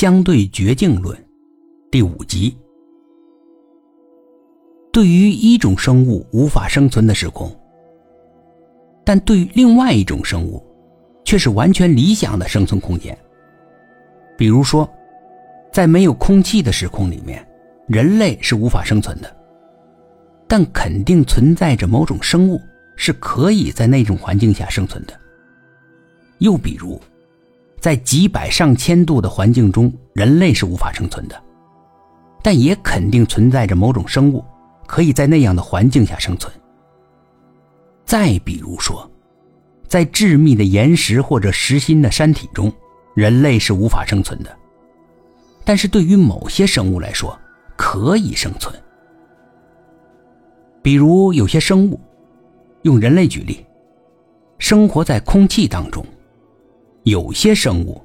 相对绝境论第五集。对于一种生物无法生存的时空，但对于另外一种生物，却是完全理想的生存空间。比如说，在没有空气的时空里面，人类是无法生存的，但肯定存在着某种生物是可以在那种环境下生存的。又比如，在几百上千度的环境中，人类是无法生存的，但也肯定存在着某种生物。可以在那样的环境下生存。再比如说，在致密的岩石或者实心的山体中，人类是无法生存的，但是对于某些生物来说，可以生存。比如有些生物，用人类举例，生活在空气当中；有些生物，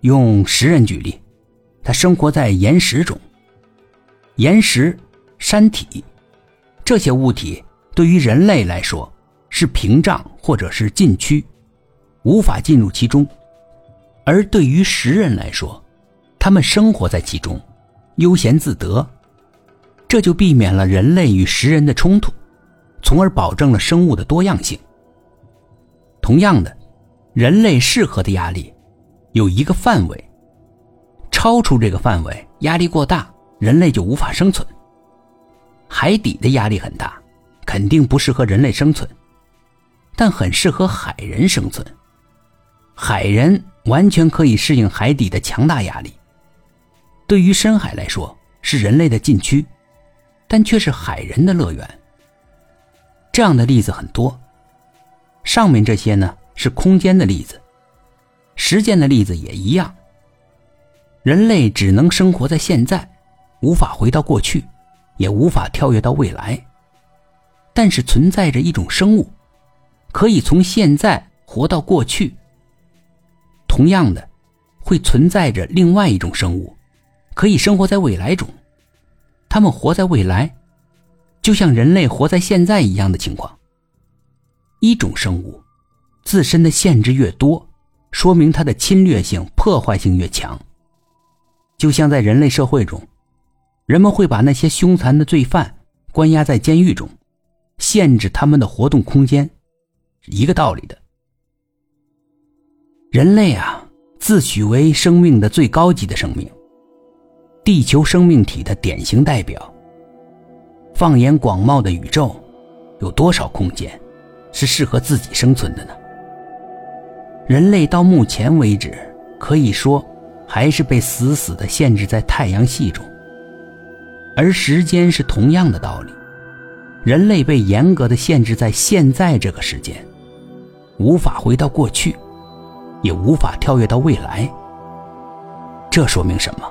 用食人举例，它生活在岩石中。岩石。山体，这些物体对于人类来说是屏障或者是禁区，无法进入其中；而对于食人来说，他们生活在其中，悠闲自得，这就避免了人类与食人的冲突，从而保证了生物的多样性。同样的，人类适合的压力有一个范围，超出这个范围，压力过大，人类就无法生存。海底的压力很大，肯定不适合人类生存，但很适合海人生存。海人完全可以适应海底的强大压力。对于深海来说是人类的禁区，但却是海人的乐园。这样的例子很多。上面这些呢是空间的例子，时间的例子也一样。人类只能生活在现在，无法回到过去。也无法跳跃到未来，但是存在着一种生物，可以从现在活到过去。同样的，会存在着另外一种生物，可以生活在未来中。他们活在未来，就像人类活在现在一样的情况。一种生物自身的限制越多，说明它的侵略性、破坏性越强。就像在人类社会中。人们会把那些凶残的罪犯关押在监狱中，限制他们的活动空间，是一个道理的。人类啊，自诩为生命的最高级的生命，地球生命体的典型代表。放眼广袤的宇宙，有多少空间是适合自己生存的呢？人类到目前为止，可以说还是被死死的限制在太阳系中。而时间是同样的道理，人类被严格的限制在现在这个时间，无法回到过去，也无法跳跃到未来。这说明什么？